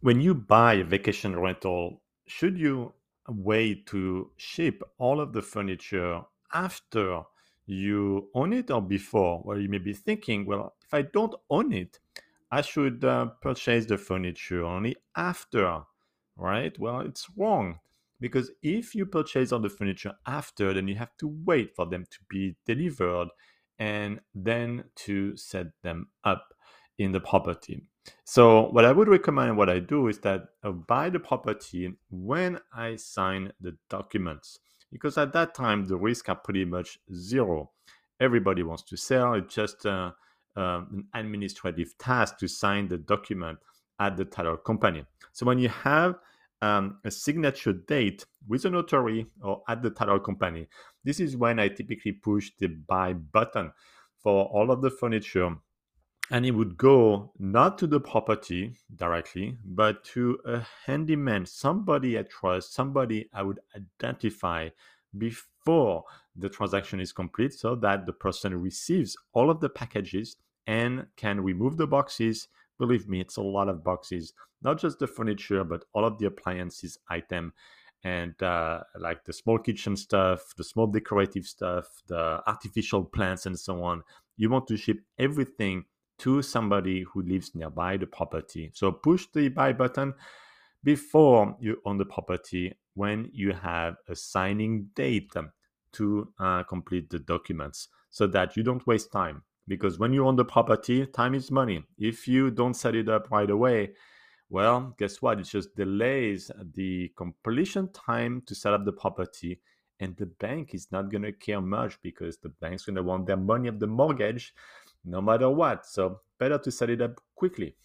when you buy a vacation rental, should you wait to ship all of the furniture after you own it or before? Where you may be thinking, well, if I don't own it, I should uh, purchase the furniture only after, right? Well, it's wrong because if you purchase all the furniture after, then you have to wait for them to be delivered and then to set them up in the property. So, what I would recommend, what I do is that I buy the property when I sign the documents, because at that time the risks are pretty much zero. Everybody wants to sell. It's just uh, uh, an administrative task to sign the document at the title company. So, when you have um, a signature date with a notary or at the title company, this is when I typically push the buy button for all of the furniture and it would go not to the property directly, but to a handyman, somebody I trust, somebody I would identify before the transaction is complete so that the person receives all of the packages and can remove the boxes. Believe me, it's a lot of boxes, not just the furniture, but all of the appliances item and uh, like the small kitchen stuff, the small decorative stuff, the artificial plants, and so on. You want to ship everything to somebody who lives nearby the property. So push the buy button before you own the property when you have a signing date to uh, complete the documents so that you don't waste time. Because when you own the property, time is money. If you don't set it up right away, well, guess what? It just delays the completion time to set up the property. And the bank is not going to care much because the bank's going to want their money of the mortgage no matter what. So better to set it up quickly.